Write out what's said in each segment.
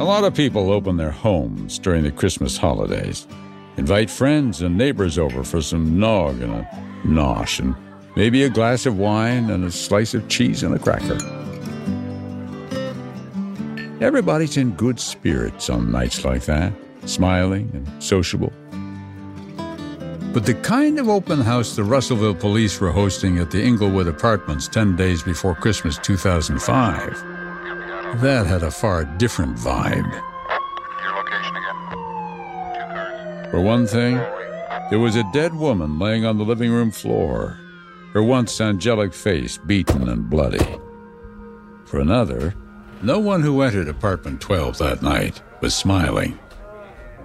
A lot of people open their homes during the Christmas holidays, invite friends and neighbors over for some nog and a nosh, and maybe a glass of wine and a slice of cheese and a cracker. Everybody's in good spirits on nights like that, smiling and sociable. But the kind of open house the Russellville police were hosting at the Inglewood Apartments 10 days before Christmas 2005, that had a far different vibe. Your location again. Two cars. For one thing, there was a dead woman laying on the living room floor, her once angelic face beaten and bloody. For another, no one who entered apartment 12 that night was smiling.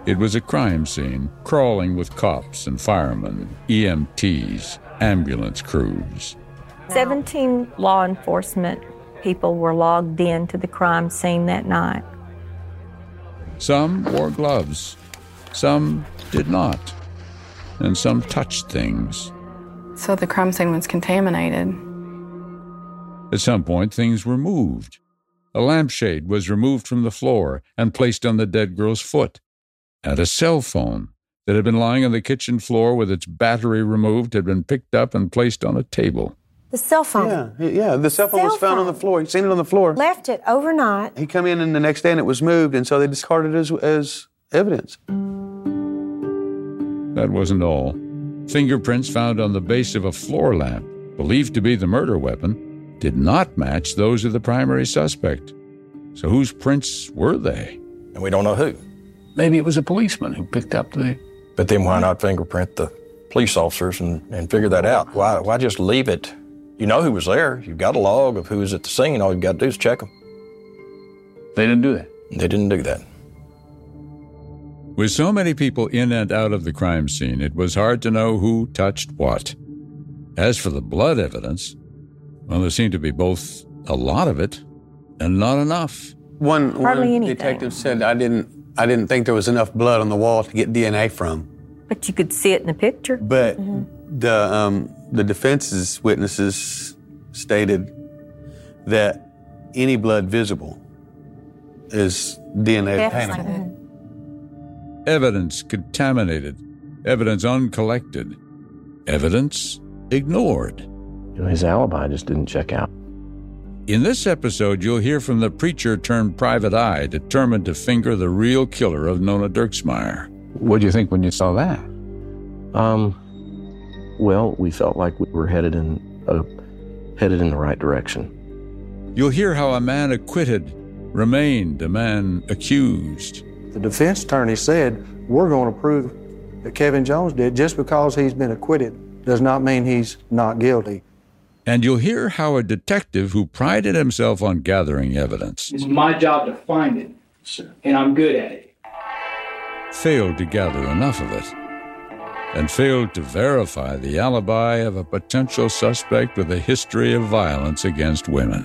It was a crime scene, crawling with cops and firemen, EMTs, ambulance crews. 17 law enforcement people were logged in to the crime scene that night. Some wore gloves, some did not, and some touched things. So the crime scene was contaminated. At some point, things were moved. A lampshade was removed from the floor and placed on the dead girl's foot. And a cell phone that had been lying on the kitchen floor with its battery removed had been picked up and placed on a table. The cell phone. Yeah, yeah. The cell phone Cell was found on the phone. floor. He seen it on the floor. Left it overnight. He come in and the next day and it was moved, and so they discarded it as, as evidence. That wasn't all. Fingerprints found on the base of a floor lamp, believed to be the murder weapon, did not match those of the primary suspect. So whose prints were they? and we don't know who. Maybe it was a policeman who picked up the. But then why not fingerprint the police officers and, and figure that out? Why, why just leave it? You know who was there. You've got a log of who was at the scene. All you've got to do is check them. They didn't do that. They didn't do that. With so many people in and out of the crime scene, it was hard to know who touched what. As for the blood evidence, well, there seemed to be both a lot of it and not enough. One, Hardly one anything. detective said, "I didn't, I didn't think there was enough blood on the wall to get DNA from." But you could see it in the picture. But mm-hmm. The um, the defense's witnesses stated that any blood visible is DNA Definitely. obtainable. Evidence contaminated, evidence uncollected, evidence ignored. His alibi just didn't check out. In this episode, you'll hear from the preacher turned private eye determined to finger the real killer of Nona Dirksmeyer. What do you think when you saw that? Um, well, we felt like we were headed in uh, headed in the right direction. You'll hear how a man acquitted remained a man accused. The defense attorney said, We're going to prove that Kevin Jones did. Just because he's been acquitted does not mean he's not guilty. And you'll hear how a detective who prided himself on gathering evidence It's my job to find it, and I'm good at it. failed to gather enough of it and failed to verify the alibi of a potential suspect with a history of violence against women.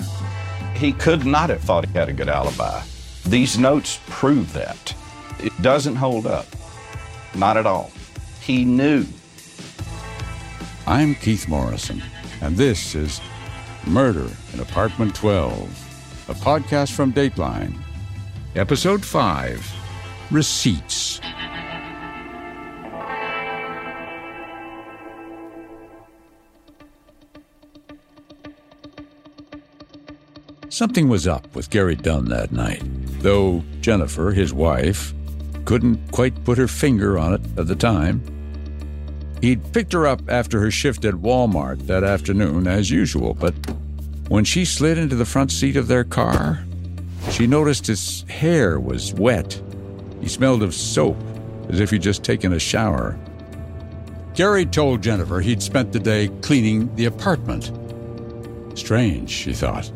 He could not have thought he had a good alibi. These notes prove that. It doesn't hold up. Not at all. He knew. I'm Keith Morrison, and this is Murder in Apartment 12, a podcast from Dateline. Episode 5 Receipts. Something was up with Gary Dunn that night, though Jennifer, his wife, couldn't quite put her finger on it at the time. He'd picked her up after her shift at Walmart that afternoon, as usual, but when she slid into the front seat of their car, she noticed his hair was wet. He smelled of soap, as if he'd just taken a shower. Gary told Jennifer he'd spent the day cleaning the apartment. Strange, she thought.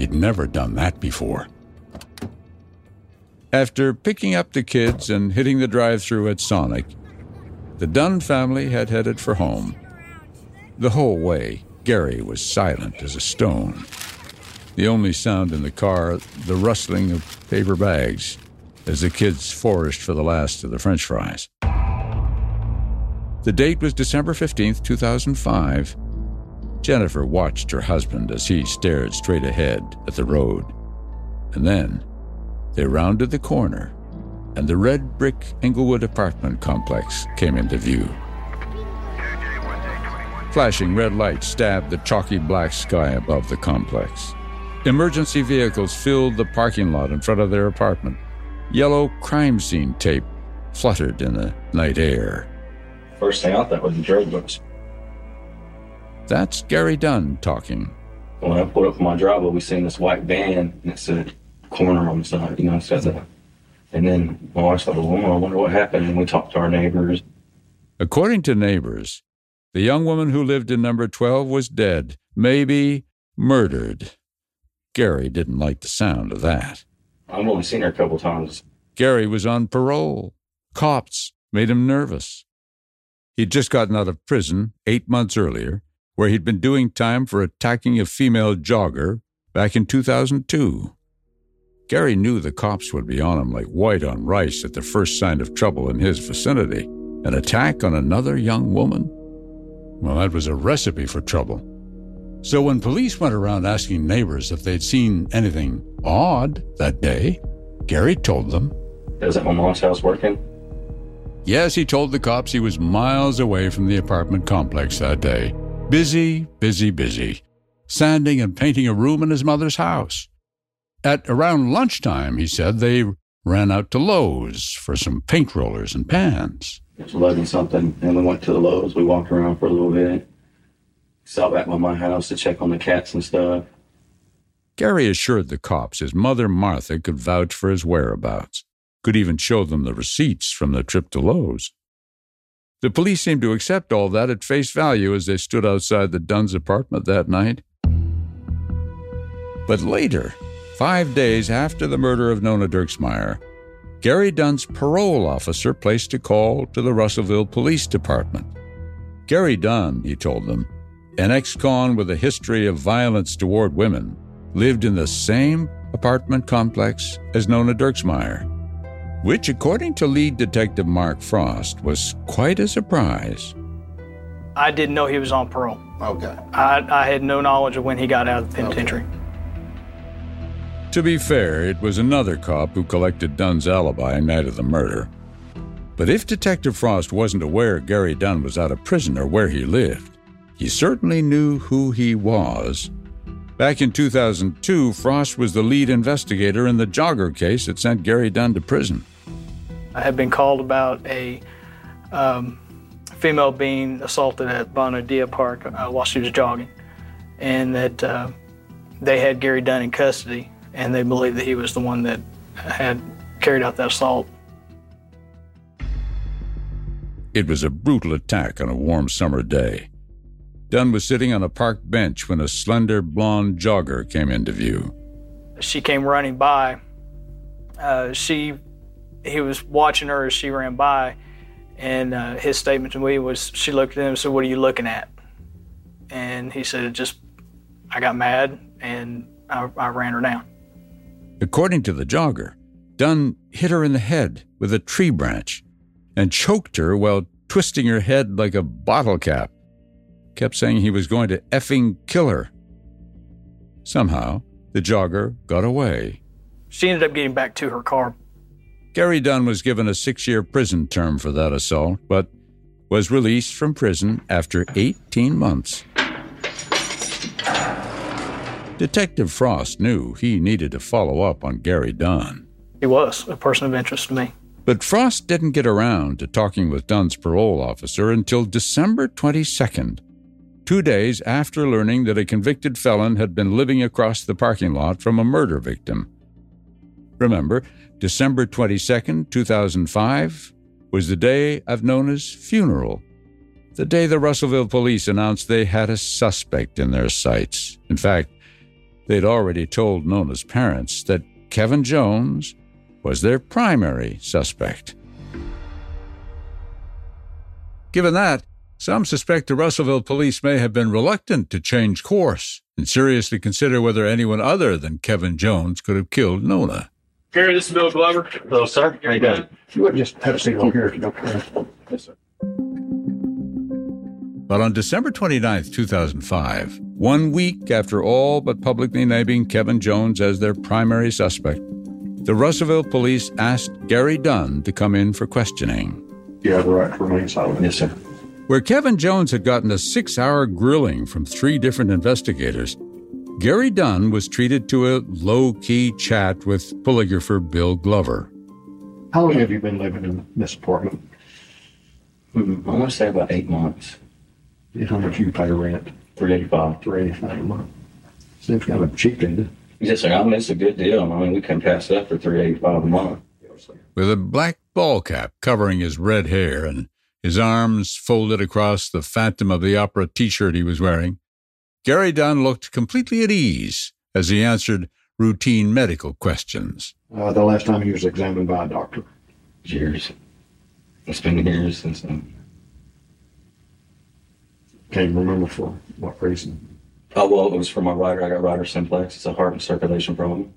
He'd never done that before. After picking up the kids and hitting the drive through at Sonic, the Dunn family had headed for home. The whole way, Gary was silent as a stone. The only sound in the car, the rustling of paper bags as the kids foraged for the last of the french fries. The date was December 15, 2005. Jennifer watched her husband as he stared straight ahead at the road. And then they rounded the corner, and the red brick Englewood apartment complex came into view. Flashing red lights stabbed the chalky black sky above the complex. Emergency vehicles filled the parking lot in front of their apartment. Yellow crime scene tape fluttered in the night air. First thing I thought was the drug bust. That's Gary Dunn talking. When I pulled up from my driveway, we seen this white van and it said corner on the side, you know, it said that. And then my wife said, well, I wonder what happened. And we talked to our neighbors. According to neighbors, the young woman who lived in number 12 was dead, maybe murdered. Gary didn't like the sound of that. I've only seen her a couple times. Gary was on parole. Cops made him nervous. He'd just gotten out of prison eight months earlier, where he'd been doing time for attacking a female jogger back in 2002. Gary knew the cops would be on him like white on rice at the first sign of trouble in his vicinity. An attack on another young woman? Well, that was a recipe for trouble. So when police went around asking neighbors if they'd seen anything odd that day, Gary told them. I was at my mom's house working. Yes, he told the cops he was miles away from the apartment complex that day. Busy, busy, busy. Sanding and painting a room in his mother's house. At around lunchtime, he said, they ran out to Lowe's for some paint rollers and pans. It was 11 something, and we went to the Lowe's. We walked around for a little bit. Stopped back by my house to check on the cats and stuff. Gary assured the cops his mother Martha could vouch for his whereabouts, could even show them the receipts from the trip to Lowe's. The police seemed to accept all that at face value as they stood outside the Dunn's apartment that night. But later, five days after the murder of Nona Dirksmeyer, Gary Dunn's parole officer placed a call to the Russellville Police Department. Gary Dunn, he told them, an ex con with a history of violence toward women, lived in the same apartment complex as Nona Dirksmeyer, which, according to lead detective Mark Frost, was quite a surprise. I didn't know he was on parole. Okay. I, I had no knowledge of when he got out of the penitentiary. To be fair, it was another cop who collected Dunn's alibi night of the murder. But if Detective Frost wasn't aware Gary Dunn was out of prison or where he lived, he certainly knew who he was. Back in 2002, Frost was the lead investigator in the jogger case that sent Gary Dunn to prison. I had been called about a um, female being assaulted at Bonadilla Park uh, while she was jogging, and that uh, they had Gary Dunn in custody, and they believed that he was the one that had carried out that assault. It was a brutal attack on a warm summer day. Dunn was sitting on a park bench when a slender blonde jogger came into view. She came running by. Uh, she, he was watching her as she ran by, and uh, his statement to me was, she looked at him and said, "What are you looking at?" And he said, "Just, I got mad and I, I ran her down." According to the jogger, Dunn hit her in the head with a tree branch and choked her while twisting her head like a bottle cap. Kept saying he was going to effing kill her. Somehow, the jogger got away. She ended up getting back to her car. Gary Dunn was given a six year prison term for that assault, but was released from prison after 18 months. Detective Frost knew he needed to follow up on Gary Dunn. He was a person of interest to me. But Frost didn't get around to talking with Dunn's parole officer until December 22nd, two days after learning that a convicted felon had been living across the parking lot from a murder victim. Remember, December 22nd, 2005, was the day of Nona's funeral. The day the Russellville police announced they had a suspect in their sights. In fact, they'd already told Nona's parents that Kevin Jones was their primary suspect. Given that, some suspect the Russellville police may have been reluctant to change course and seriously consider whether anyone other than Kevin Jones could have killed Nona. Gary, this is Bill Glover. Hello, sir. How you doing? You would just have a seat over here if you don't care. Yes, sir. But on December 29, 2005, one week after all but publicly naming Kevin Jones as their primary suspect, the Russellville police asked Gary Dunn to come in for questioning. You have the right to remain silent. Yes, sir. Where Kevin Jones had gotten a six hour grilling from three different investigators, Gary Dunn was treated to a low key chat with polygrapher Bill Glover. How long have you been living in this apartment? Mm, I want to say about eight months. And how much you pay rent? Three eighty-five. Three eighty-five a month. Seems kind of cheap, doesn't it? Yes, sir. I mean, it's a good deal. I mean, we can pass it up for three eighty-five a month. With a black ball cap covering his red hair and his arms folded across the Phantom of the Opera t shirt he was wearing, Gary Dunn looked completely at ease as he answered routine medical questions. Uh, the last time he was examined by a doctor. Years. It's been years since then. Can't remember for what reason. Oh, well, it was for my writer. I got writer simplex. It's a heart and circulation problem.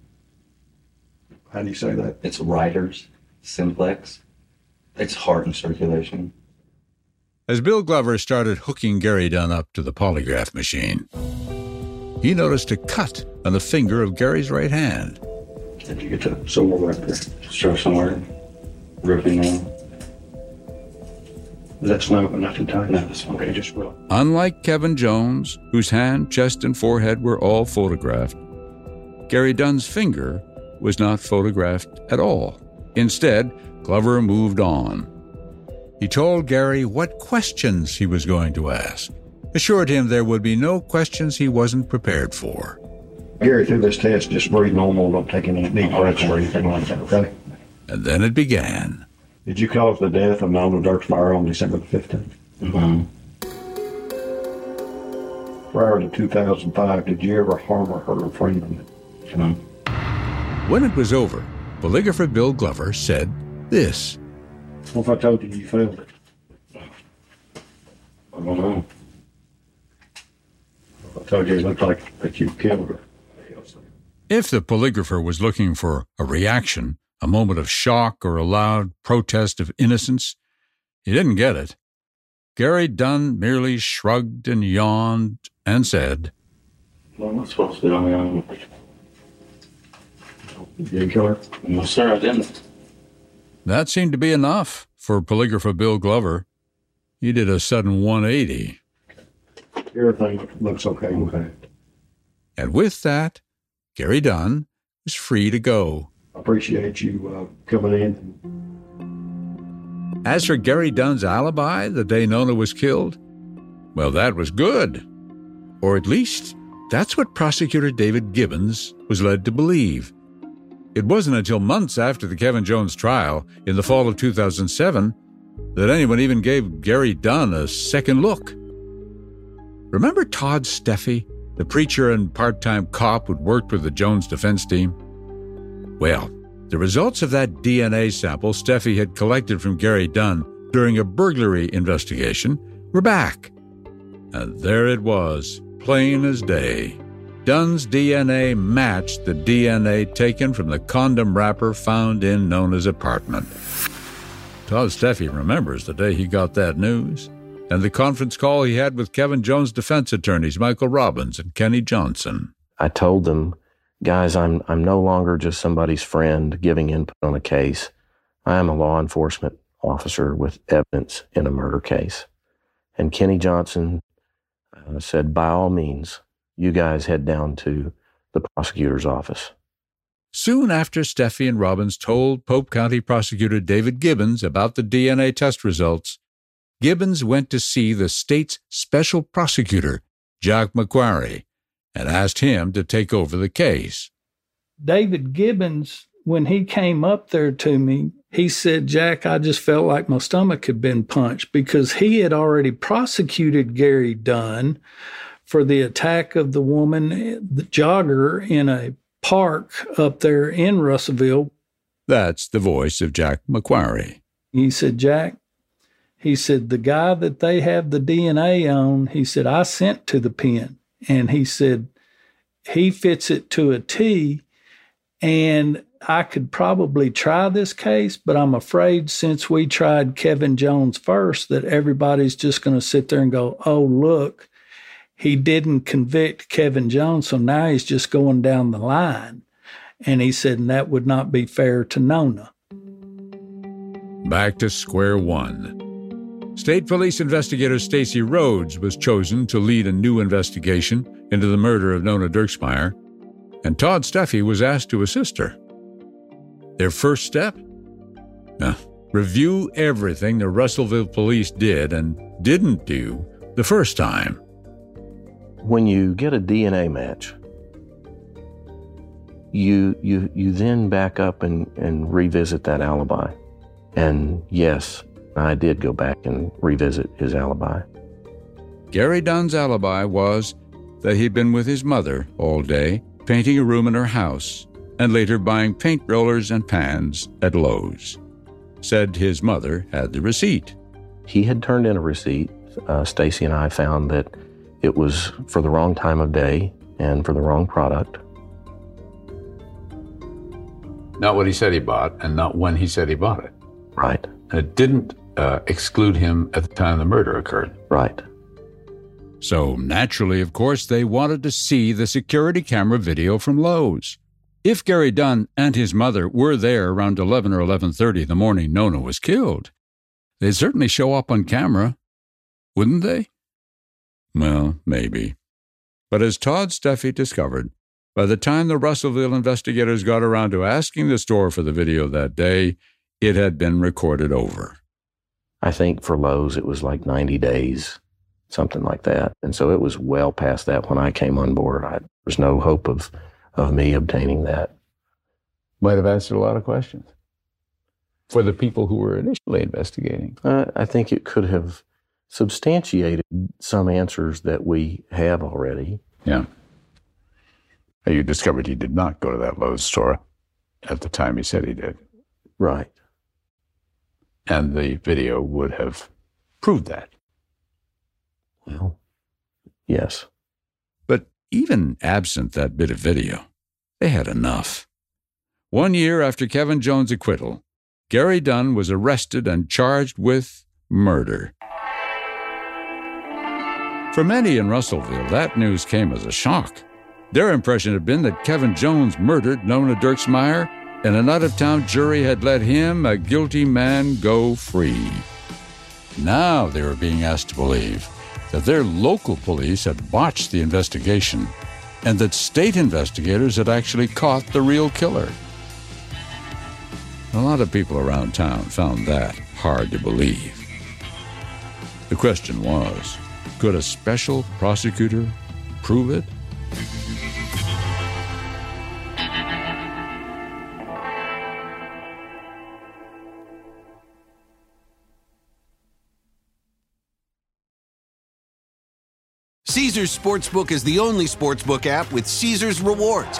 How do you say that? It's writer's simplex. It's heart and circulation. As Bill Glover started hooking Gary Dunn up to the polygraph machine, he noticed a cut on the finger of Gary's right hand. Did you get to somewhere right there? Sure, somewhere. Ripping now. That's no, nothing tight. No, that's okay. Just well. Unlike Kevin Jones, whose hand, chest, and forehead were all photographed, Gary Dunn's finger was not photographed at all. Instead, Glover moved on. He told Gary what questions he was going to ask, assured him there would be no questions he wasn't prepared for. Gary, through this test, just breathe normal. Don't take any deep breaths or anything like that, okay? And then it began. Did you cause the death of Nona Dirksmeyer on December the 15th? Mm-hmm. Prior to 2005, did you ever harm or hurt a friend? No. When it was over, polygrapher Bill Glover said this. What if I told you you failed it? I don't know. I told you it looked like that you killed her. If the polygrapher was looking for a reaction, a moment of shock or a loud protest of innocence, he didn't get it. Gary Dunn merely shrugged and yawned and said, Well, I'm not supposed to. I mean, You didn't kill her? no, sir, I didn't. That seemed to be enough for polygrapher Bill Glover. He did a sudden 180. Everything looks okay. Okay. And with that, Gary Dunn was free to go. I appreciate you uh, coming in. As for Gary Dunn's alibi the day Nona was killed, well, that was good. Or at least, that's what prosecutor David Gibbons was led to believe. It wasn't until months after the Kevin Jones trial, in the fall of 2007, that anyone even gave Gary Dunn a second look. Remember Todd Steffi, the preacher and part time cop who'd worked with the Jones defense team? Well, the results of that DNA sample Steffi had collected from Gary Dunn during a burglary investigation were back. And there it was, plain as day. Dunn's DNA matched the DNA taken from the condom wrapper found in Nona's apartment. Todd Steffi remembers the day he got that news and the conference call he had with Kevin Jones' defense attorneys, Michael Robbins and Kenny Johnson. I told them, guys, I'm, I'm no longer just somebody's friend giving input on a case. I am a law enforcement officer with evidence in a murder case. And Kenny Johnson uh, said, by all means, you guys head down to the prosecutor's office. Soon after Steffi and Robbins told Pope County Prosecutor David Gibbons about the DNA test results, Gibbons went to see the state's special prosecutor, Jack McQuarrie, and asked him to take over the case. David Gibbons, when he came up there to me, he said, Jack, I just felt like my stomach had been punched because he had already prosecuted Gary Dunn for the attack of the woman, the jogger, in a park up there in Russellville. That's the voice of Jack McQuarrie. He said, Jack, he said, the guy that they have the DNA on, he said, I sent to the pen. And he said, he fits it to a T. And I could probably try this case, but I'm afraid since we tried Kevin Jones first, that everybody's just going to sit there and go, oh, look, he didn't convict Kevin Jones. So now he's just going down the line. And he said, and that would not be fair to Nona. Back to square one. State Police investigator Stacy Rhodes was chosen to lead a new investigation into the murder of Nona Dirksmeyer, and Todd Steffi was asked to assist her. Their first step? Uh, review everything the Russellville police did and didn't do the first time. When you get a DNA match, you you you then back up and, and revisit that alibi. And yes, I did go back and revisit his alibi. Gary Dunn's alibi was that he'd been with his mother all day, painting a room in her house, and later buying paint rollers and pans at Lowe's. Said his mother had the receipt. He had turned in a receipt. Uh, Stacy and I found that it was for the wrong time of day and for the wrong product. Not what he said he bought, and not when he said he bought it. Right. And it didn't uh, exclude him at the time the murder occurred. Right. So naturally, of course, they wanted to see the security camera video from Lowe's. If Gary Dunn and his mother were there around 11 or 11:30 the morning Nona was killed, they'd certainly show up on camera, wouldn't they? Well, maybe. But as Todd Steffi discovered, by the time the Russellville investigators got around to asking the store for the video that day, it had been recorded over. I think for Lowe's it was like 90 days, something like that. And so it was well past that when I came on board. I, there was no hope of, of me obtaining that. Might have answered a lot of questions for the people who were initially investigating. Uh, I think it could have substantiated some answers that we have already. Yeah. You discovered he did not go to that Lowe's store at the time he said he did. Right. And the video would have proved that. Well, yes. But even absent that bit of video, they had enough. One year after Kevin Jones' acquittal, Gary Dunn was arrested and charged with murder. For many in Russellville, that news came as a shock. Their impression had been that Kevin Jones murdered Nona Dirksmeyer, and an out of town jury had let him, a guilty man, go free. Now they were being asked to believe that their local police had botched the investigation and that state investigators had actually caught the real killer. A lot of people around town found that hard to believe. The question was could a special prosecutor prove it? Caesars Sportsbook is the only sportsbook app with Caesars rewards.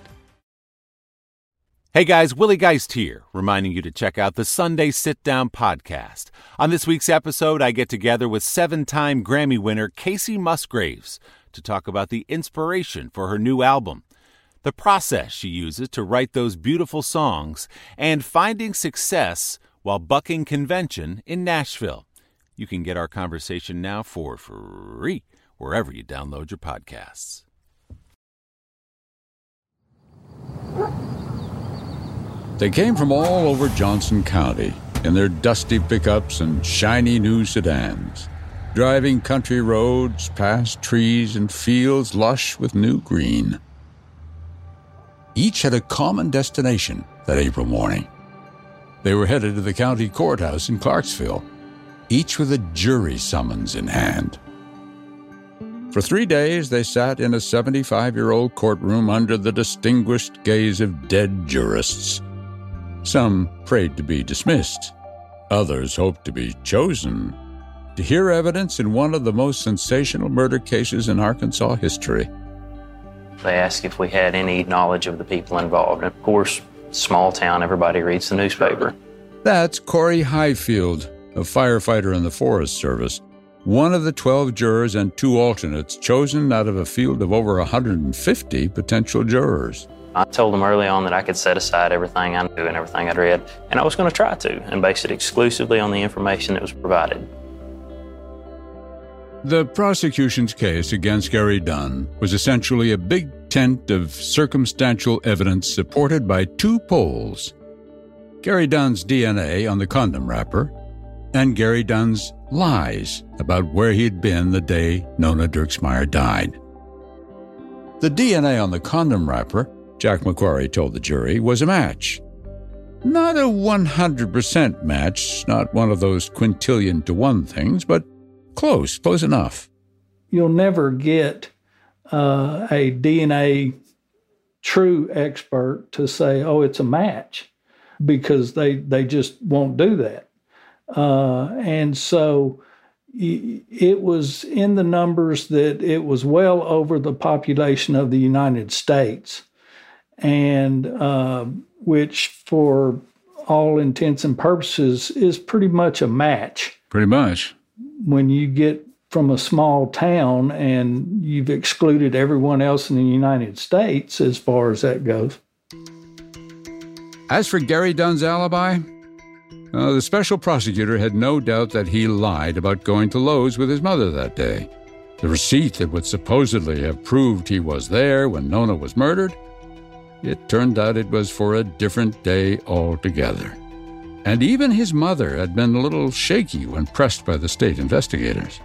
Hey guys, Willie Geist here, reminding you to check out the Sunday Sit Down podcast. On this week's episode, I get together with seven time Grammy winner Kacey Musgraves to talk about the inspiration for her new album, the process she uses to write those beautiful songs, and finding success while bucking convention in Nashville. You can get our conversation now for free wherever you download your podcasts. They came from all over Johnson County in their dusty pickups and shiny new sedans, driving country roads past trees and fields lush with new green. Each had a common destination that April morning. They were headed to the county courthouse in Clarksville, each with a jury summons in hand. For three days, they sat in a 75 year old courtroom under the distinguished gaze of dead jurists. Some prayed to be dismissed, others hoped to be chosen to hear evidence in one of the most sensational murder cases in Arkansas history. They asked if we had any knowledge of the people involved. And of course, small town, everybody reads the newspaper. That's Corey Highfield, a firefighter in the Forest Service, one of the 12 jurors and two alternates chosen out of a field of over 150 potential jurors. I told them early on that I could set aside everything I knew and everything I'd read, and I was going to try to, and base it exclusively on the information that was provided. The prosecution's case against Gary Dunn was essentially a big tent of circumstantial evidence supported by two polls Gary Dunn's DNA on the condom wrapper and Gary Dunn's lies about where he'd been the day Nona Dirksmeyer died. The DNA on the condom wrapper, Jack McQuarrie told the jury, was a match. Not a 100% match, not one of those quintillion to one things, but close, close enough. You'll never get uh, a DNA true expert to say, oh, it's a match, because they, they just won't do that. Uh, and so it was in the numbers that it was well over the population of the United States, and uh, which, for all intents and purposes, is pretty much a match. Pretty much. When you get from a small town and you've excluded everyone else in the United States as far as that goes. As for Gary Dunn's alibi, uh, the special prosecutor had no doubt that he lied about going to Lowe's with his mother that day. The receipt that would supposedly have proved he was there when Nona was murdered, it turned out it was for a different day altogether. And even his mother had been a little shaky when pressed by the state investigators.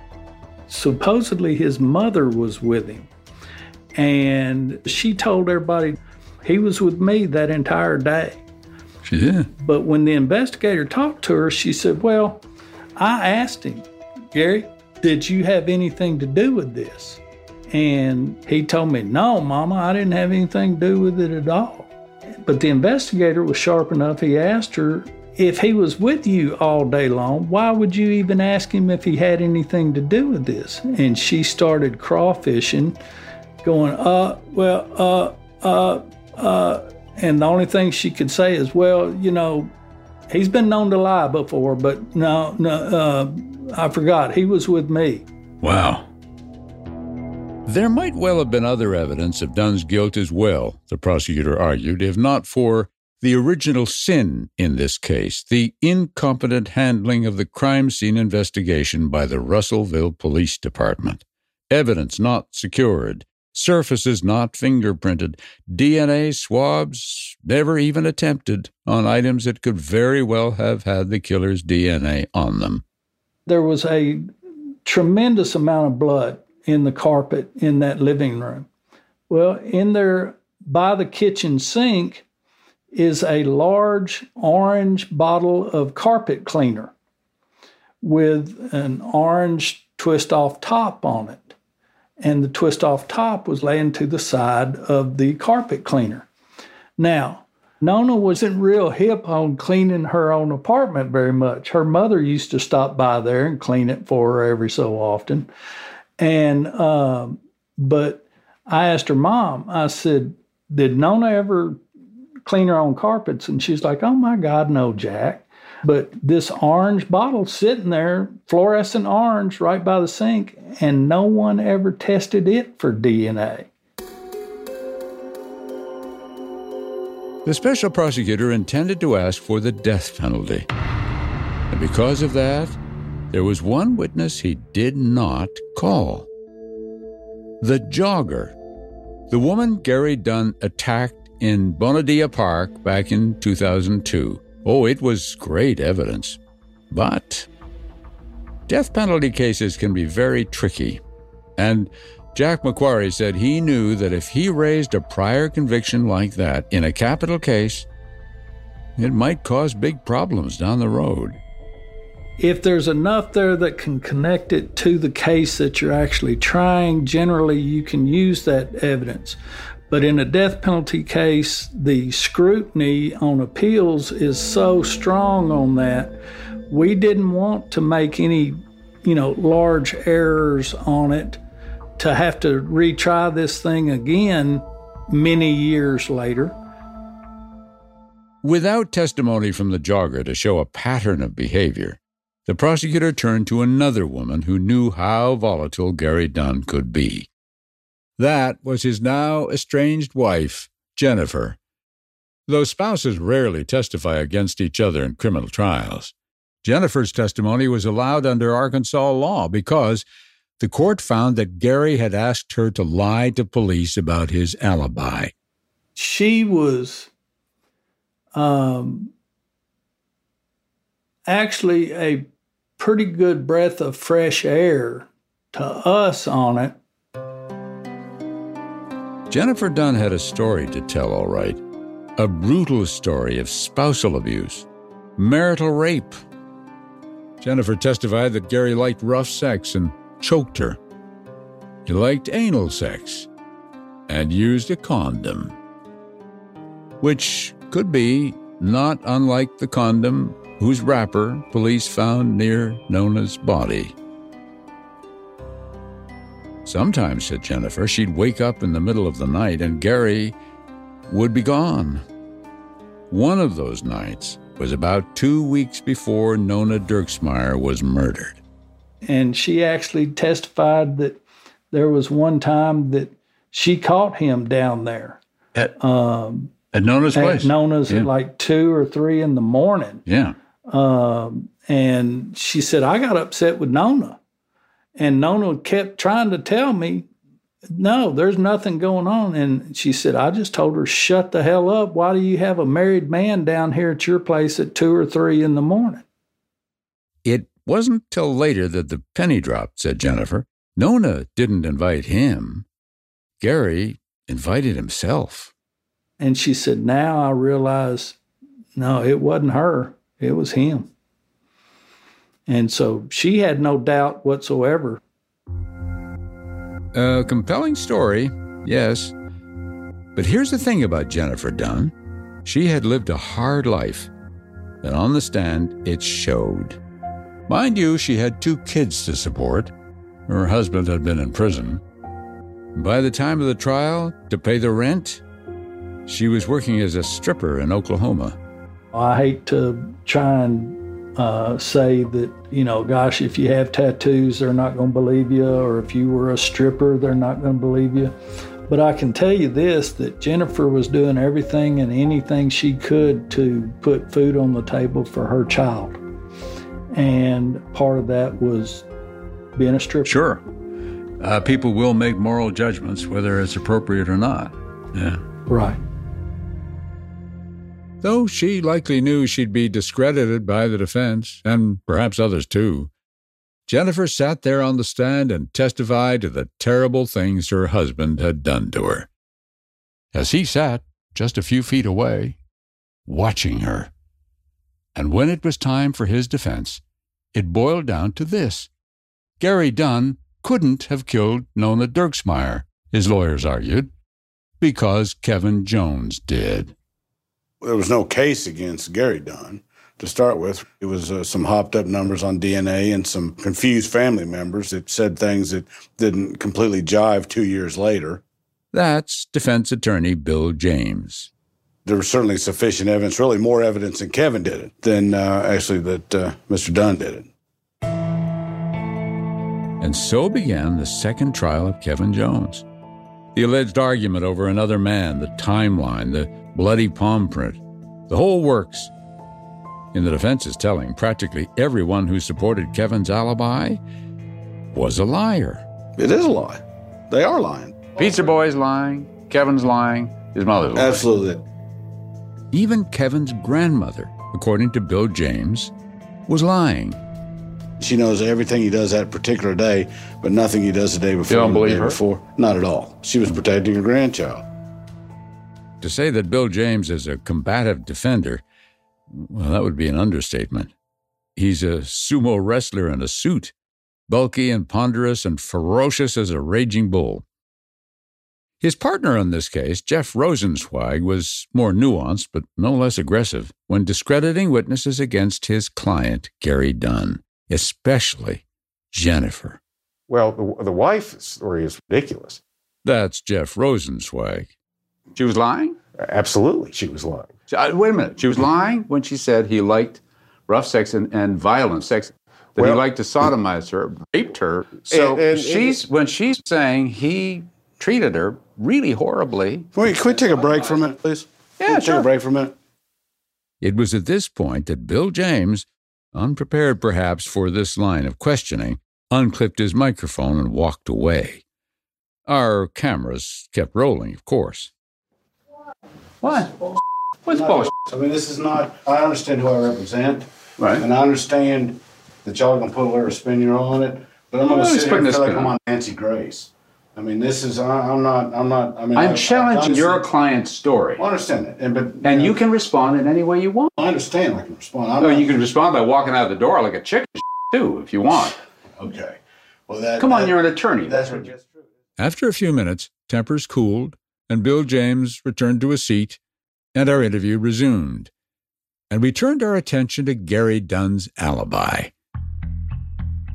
Supposedly, his mother was with him, and she told everybody he was with me that entire day. She did. But when the investigator talked to her, she said, Well, I asked him, Gary, did you have anything to do with this? And he told me, No, Mama, I didn't have anything to do with it at all. But the investigator was sharp enough. He asked her, If he was with you all day long, why would you even ask him if he had anything to do with this? And she started crawfishing, going, Uh, well, uh, uh, uh, and the only thing she could say is, well, you know, he's been known to lie before, but no, no, uh, I forgot. He was with me. Wow. There might well have been other evidence of Dunn's guilt as well, the prosecutor argued, if not for the original sin in this case, the incompetent handling of the crime scene investigation by the Russellville Police Department. Evidence not secured, surfaces not fingerprinted, DNA swabs never even attempted on items that could very well have had the killer's DNA on them. There was a tremendous amount of blood in the carpet in that living room. Well, in there by the kitchen sink is a large orange bottle of carpet cleaner with an orange twist off top on it. And the twist off top was laying to the side of the carpet cleaner. Now, Nona wasn't real hip on cleaning her own apartment very much. Her mother used to stop by there and clean it for her every so often. And um, but I asked her mom. I said, "Did Nona ever clean her own carpets?" And she's like, "Oh my God, no, Jack." But this orange bottle sitting there, fluorescent orange, right by the sink, and no one ever tested it for DNA. The special prosecutor intended to ask for the death penalty. And because of that, there was one witness he did not call. The jogger. The woman Gary Dunn attacked in Bonadilla Park back in 2002. Oh, it was great evidence. But death penalty cases can be very tricky. And Jack McQuarrie said he knew that if he raised a prior conviction like that in a capital case, it might cause big problems down the road if there's enough there that can connect it to the case that you're actually trying, generally you can use that evidence. But in a death penalty case, the scrutiny on appeals is so strong on that. We didn't want to make any, you know, large errors on it to have to retry this thing again many years later. Without testimony from the jogger to show a pattern of behavior, the prosecutor turned to another woman who knew how volatile Gary Dunn could be. That was his now estranged wife, Jennifer. Though spouses rarely testify against each other in criminal trials, Jennifer's testimony was allowed under Arkansas law because the court found that Gary had asked her to lie to police about his alibi. She was um, actually a pretty good breath of fresh air to us on it. Jennifer Dunn had a story to tell, all right. A brutal story of spousal abuse, marital rape. Jennifer testified that Gary liked rough sex and choked her. He liked anal sex and used a condom, which could be not unlike the condom whose wrapper police found near Nona's body. Sometimes, said Jennifer, she'd wake up in the middle of the night and Gary would be gone. One of those nights was about two weeks before Nona Dirksmeyer was murdered. And she actually testified that there was one time that she caught him down there. At, um, at Nona's at place? Nona's Yeah. at like two or three in the morning. Yeah. Um, and she said, I got upset with Nona. And Nona kept trying to tell me, no, there's nothing going on. And she said, I just told her, shut the hell up. Why do you have a married man down here at your place at two or three in the morning? It wasn't till later that the penny dropped, said Jennifer. Nona didn't invite him. Gary invited himself. And she said, now I realize, no, it wasn't her, it was him. And so she had no doubt whatsoever. A compelling story, yes. But here's the thing about Jennifer Dunn she had lived a hard life, and on the stand, it showed. Mind you, she had two kids to support. Her husband had been in prison. By the time of the trial, to pay the rent, she was working as a stripper in Oklahoma. I hate to try and uh, say that, you know, gosh, if you have tattoos, they're not going to believe you, or if you were a stripper, they're not going to believe you. But I can tell you this that Jennifer was doing everything and anything she could to put food on the table for her child. And part of that was being a stripper. Sure. Uh, people will make moral judgments whether it's appropriate or not. Yeah. Right. Though she likely knew she'd be discredited by the defense, and perhaps others too, Jennifer sat there on the stand and testified to the terrible things her husband had done to her. As he sat just a few feet away, watching her. And when it was time for his defense, it boiled down to this Gary Dunn couldn't have killed Nona Dirksmeyer, his lawyers argued, because Kevin Jones did. There was no case against Gary Dunn to start with. It was uh, some hopped up numbers on DNA and some confused family members that said things that didn't completely jive two years later. That's defense attorney Bill James. There was certainly sufficient evidence, really more evidence than Kevin did it, than uh, actually that uh, Mr. Dunn did it. And so began the second trial of Kevin Jones. The alleged argument over another man, the timeline, the bloody palm print, the whole works. In the defense's telling, practically everyone who supported Kevin's alibi was a liar. It is a lie. They are lying. Pizza Boy's lying, Kevin's lying, his mother's lying. Absolutely. Even Kevin's grandmother, according to Bill James, was lying. She knows everything he does that particular day, but nothing he does the day before. You don't believe her? Before. Not at all. She was protecting her grandchild. To say that Bill James is a combative defender, well, that would be an understatement. He's a sumo wrestler in a suit, bulky and ponderous and ferocious as a raging bull. His partner in this case, Jeff Rosenzweig, was more nuanced but no less aggressive when discrediting witnesses against his client, Gary Dunn, especially Jennifer. Well, the, the wife story is ridiculous. That's Jeff Rosenzweig. She was lying? Absolutely, she was lying. Uh, wait a minute. She was lying when she said he liked rough sex and, and violent sex. That he liked to sodomize her, raped her. So And- and- she's when she's saying he treated her really horribly. Wait, can we take a break for a minute, please? Yeah, Can we Take sure. a break for a minute. It was at this point that Bill James, unprepared perhaps for this line of questioning, unclipped his microphone and walked away. Our cameras kept rolling, of course. What? What's bullshit? I mean, this is not. I understand who I represent, right? And I understand that y'all are gonna put a little spin on it, but I'm gonna Well, sit he's here putting and a feel like spin I'm on on Nancy Grace. I mean, this is. I, I'm not. I'm not. I mean, I'm I- I- challenging honestly- your client's story. I understand that, and but And you can respond in any way you want. I understand. I can respond. I'm No, not- you can respond by walking out the door like a chicken too, if you want. Okay. Well, that. Come on, that- you're an attorney. That's what. That's true. After a few minutes, tempers cooled, and Bill James returned to a seat, and our interview resumed. And we turned our attention to Gary Dunn's alibi.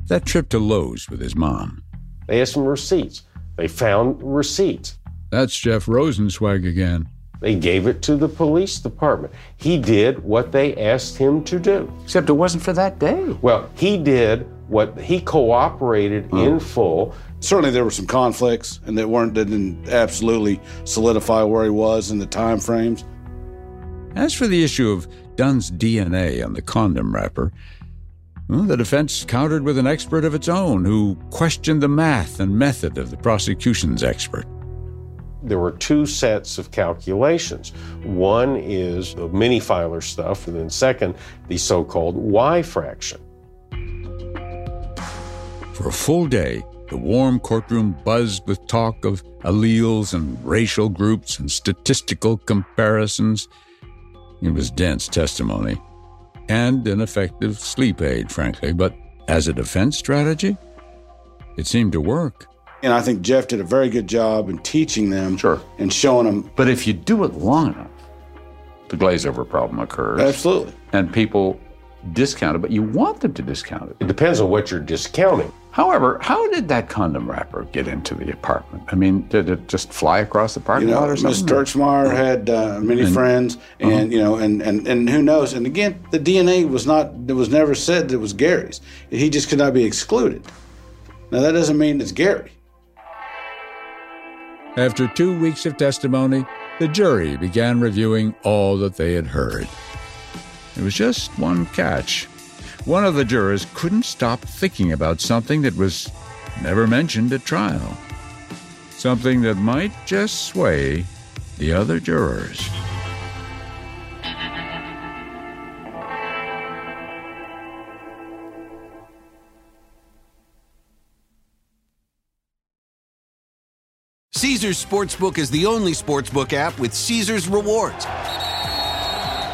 That trip to Lowe's with his mom. They asked him receipts. They found receipts. That's Jeff Rosenzweig again. They gave it to the police department. He did what they asked him to do. Except it wasn't for that day. Well, he did what he cooperated hmm. in full. Certainly, there were some conflicts, and that weren't that didn't absolutely solidify where he was in the time frames. As for the issue of Dunn's DNA on the condom wrapper, well, the defense countered with an expert of its own who questioned the math and method of the prosecution's expert. There were two sets of calculations. One is the MiniFiler stuff, and then second, the so called Y fraction. For a full day, the warm courtroom buzzed with talk of alleles and racial groups and statistical comparisons. It was dense testimony and an effective sleep aid, frankly, but as a defense strategy, it seemed to work. And I think Jeff did a very good job in teaching them Sure. and showing them. But if you do it long enough, the glaze over problem occurs. Absolutely. And people discount it, but you want them to discount it. It depends on what you're discounting. However, how did that condom wrapper get into the apartment? I mean, did it just fly across the You parking know, lot or Ms. something? Dirksmeyer had uh, many And- friends, and Uh-huh. you know, and, and and who knows? And again, the DNA was not. It was never said that it was Gary's. He just could not be excluded. Now that doesn't mean it's Gary. After two weeks of testimony, the jury began reviewing all that they had heard. There was just one catch. One of the jurors couldn't stop thinking about something that was never mentioned at trial. Something that might just sway the other jurors. Caesars Sportsbook is the only sportsbook app with Caesars rewards.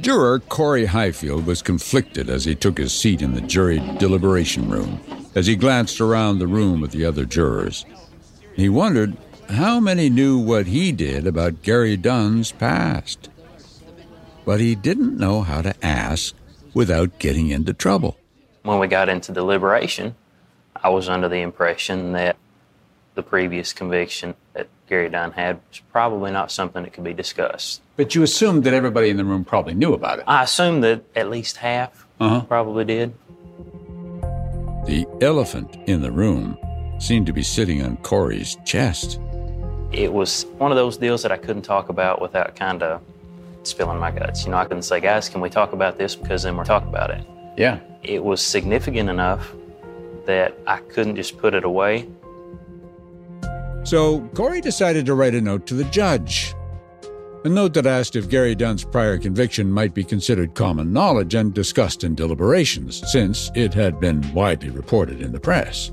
Juror Corey Highfield was conflicted as he took his seat in the jury deliberation room. As he glanced around the room at the other jurors, he wondered how many knew what he did about Gary Dunn's past. But he didn't know how to ask without getting into trouble. When we got into deliberation, I was under the impression that the previous conviction that Gary Dunn had was probably not something that could be discussed. But you assumed that everybody in the room probably knew about it. I assumed that at least half Uh-huh. probably did. The elephant in the room seemed to be sitting on Corey's chest. It was one of those deals that I couldn't talk about without kind of spilling my guts. You know, I couldn't say, guys, can we talk about this? Because then we're talking about it. Yeah. It was significant enough that I couldn't just put it away. So Corey decided to write a note to the judge. A note that asked if Gary Dunn's prior conviction might be considered common knowledge and discussed in deliberations, since it had been widely reported in the press.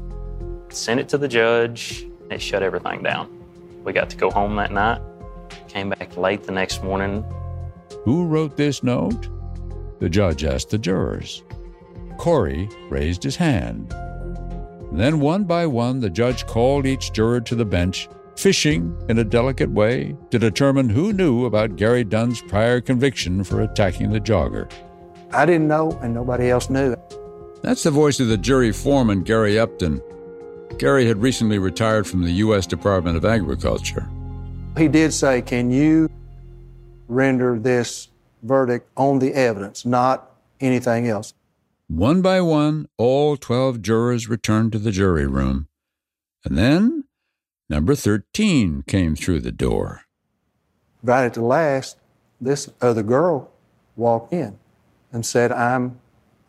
Sent it to the judge. It shut everything down. We got to go home that night. Came back late the next morning. Who wrote this note? The judge asked the jurors. Corey raised his hand. Then, one by one, the judge called each juror to the bench, fishing in a delicate way to determine who knew about Gary Dunn's prior conviction for attacking the jogger. I didn't know, and nobody else knew. That's the voice of the jury foreman, Gary Upton. Gary had recently retired from the U.S. Department of Agriculture. He did say, Can you render this verdict on the evidence, not anything else? One by one, all 12 jurors returned to the jury room. And then number 13 came through the door. Right at the last, this other girl walked in and said, I'm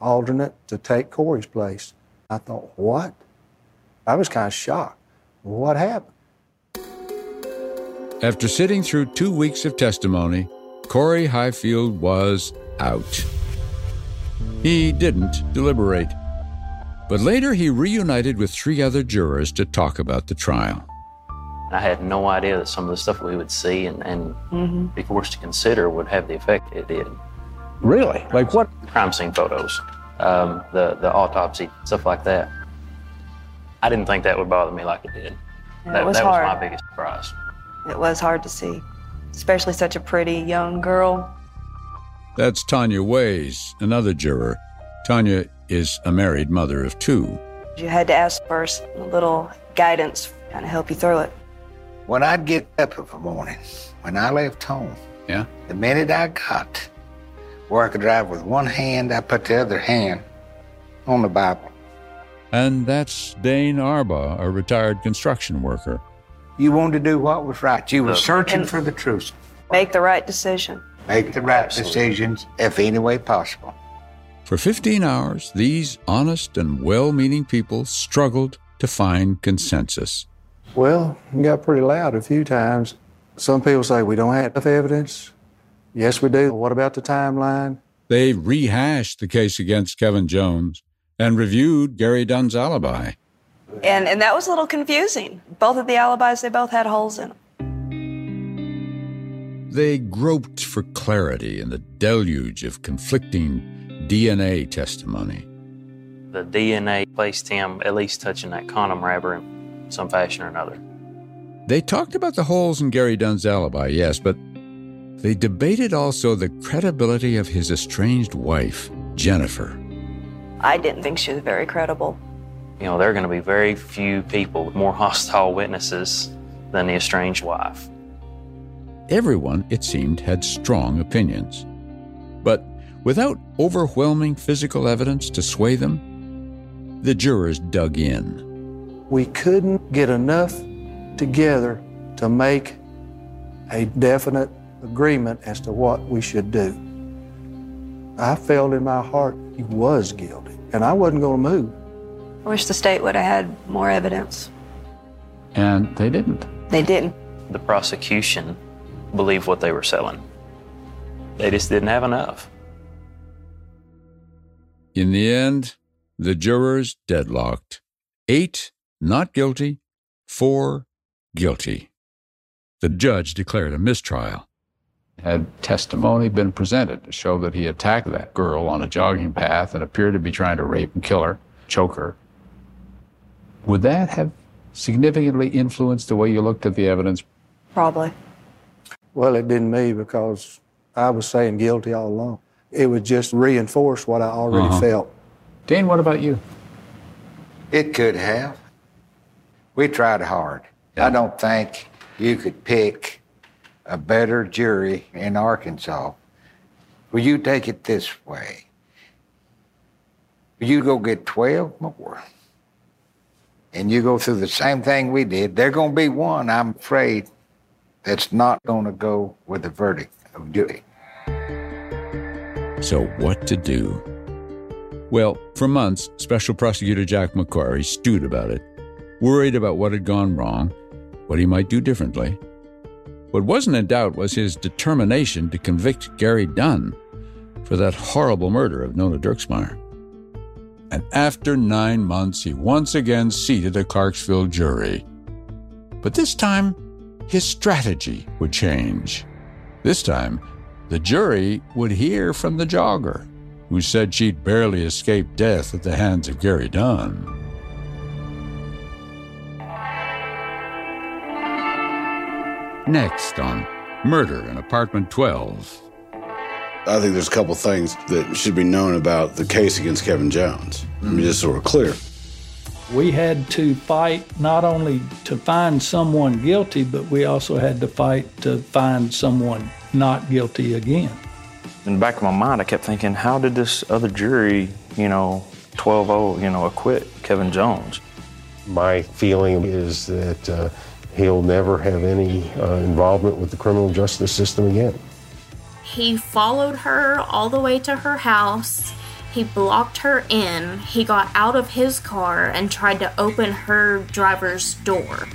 alternate to take Corey's place. I thought, what? I was kind of shocked. What happened? After sitting through two weeks of testimony, Corey Highfield was out. He didn't deliberate, but later he reunited with three other jurors to talk about the trial. I had no idea that some of the stuff we would see and, and Mm-hmm. be forced to consider would have the effect it did. Really? Like what? Crime scene photos, um, the, the autopsy, stuff like that. I didn't think that would bother me like it did. Yeah, that it was that hard. was my biggest surprise. It was hard to see, especially such a pretty young girl. That's Tanya Ways, another juror. Tanya is a married mother of two. You had to ask for a little guidance, kind of help you through it. When I'd get up in the morning, when I left home, Yeah? the minute I got where I could drive with one hand, I put the other hand on the Bible. And that's Dane Arba, a retired construction worker. You wanted to do what was right. You were searching And- for the truth. Make the right decision. Make the right decisions if any way possible. For 15 hours, these honest and well meaning people struggled to find consensus. Well, it got pretty loud a few times. Some people say we don't have enough evidence. Yes, we do. What about the timeline? They rehashed the case against Kevin Jones and reviewed Gary Dunn's alibi. And, and that was a little confusing. Both of the alibis, they both had holes in them. They groped for clarity in the deluge of conflicting DNA testimony. The DNA placed him at least touching that condom wrapper in some fashion or another. They talked about the holes in Gary Dunn's alibi, yes, but they debated also the credibility of his estranged wife, Jennifer. I didn't think she was very credible. You know, there are going to be very few people with more hostile witnesses than the estranged wife. Everyone, it seemed, had strong opinions. But without overwhelming physical evidence to sway them, the jurors dug in. We couldn't get enough together to make a definite agreement as to what we should do. I felt in my heart he was guilty, and I wasn't going to move. I wish the state would have had more evidence. And they didn't. They didn't. The prosecution believed what they were selling. They just didn't have enough. In the end, the jurors deadlocked. Eight not guilty, four guilty. The judge declared a mistrial. Had testimony been presented to show that he attacked that girl on a jogging path and appeared to be trying to rape and kill her, choke her, would that have significantly influenced the way you looked at the evidence? Probably. Well, it didn't me because I was saying guilty all along. It would just reinforce what I already Uh-huh. felt. Dane, what about you? It could have. We tried hard. I don't think you could pick a better jury in Arkansas. Will you take it this way? Will you go get 12 more? And you go through the same thing we did. There's going to be one, I'm afraid, that's not going to go with the verdict of guilty. So, what to do? Well, for months, Special Prosecutor Jack McQuarrie stewed about it, worried about what had gone wrong, what he might do differently. What wasn't in doubt was his determination to convict Gary Dunn for that horrible murder of Nona Dirksmeyer. And after nine months, he once again seated a Clarksville jury. But this time, his strategy would change. This time, the jury would hear from the jogger, who said she'd barely escaped death at the hands of Gary Dunn. Next on Murder in Apartment 12. I think there's a couple things that should be known about the case against Kevin Jones. Let me just sort of clear. We had to fight not only to find someone guilty, but we also had to fight to find someone not guilty again. In the back of my mind, I kept thinking, how did this other jury, you know, 12 0, you know, acquit Kevin Jones? My feeling is that uh, he'll never have any uh, involvement with the criminal justice system again. He followed her all the way to her house. He blocked her in. He got out of his car and tried to open her driver's door.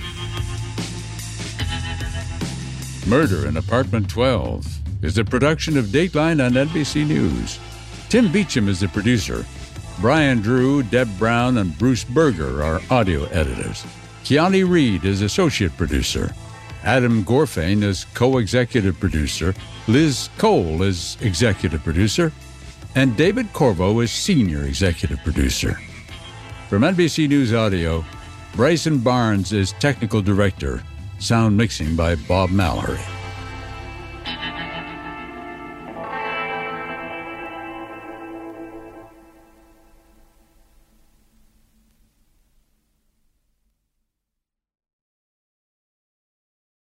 Murder in Apartment 12 is a production of Dateline on NBC News. Tim Beecham is the producer. Brian Drew, Deb Brown, and Bruce Berger are audio editors. Kiani Reed is associate producer. Adam Gorfain is co executive producer. Liz Cole is executive producer. And David Corvo is senior executive producer. From NBC News Audio, Bryson Barnes is technical director. Sound mixing by Bob Mallory.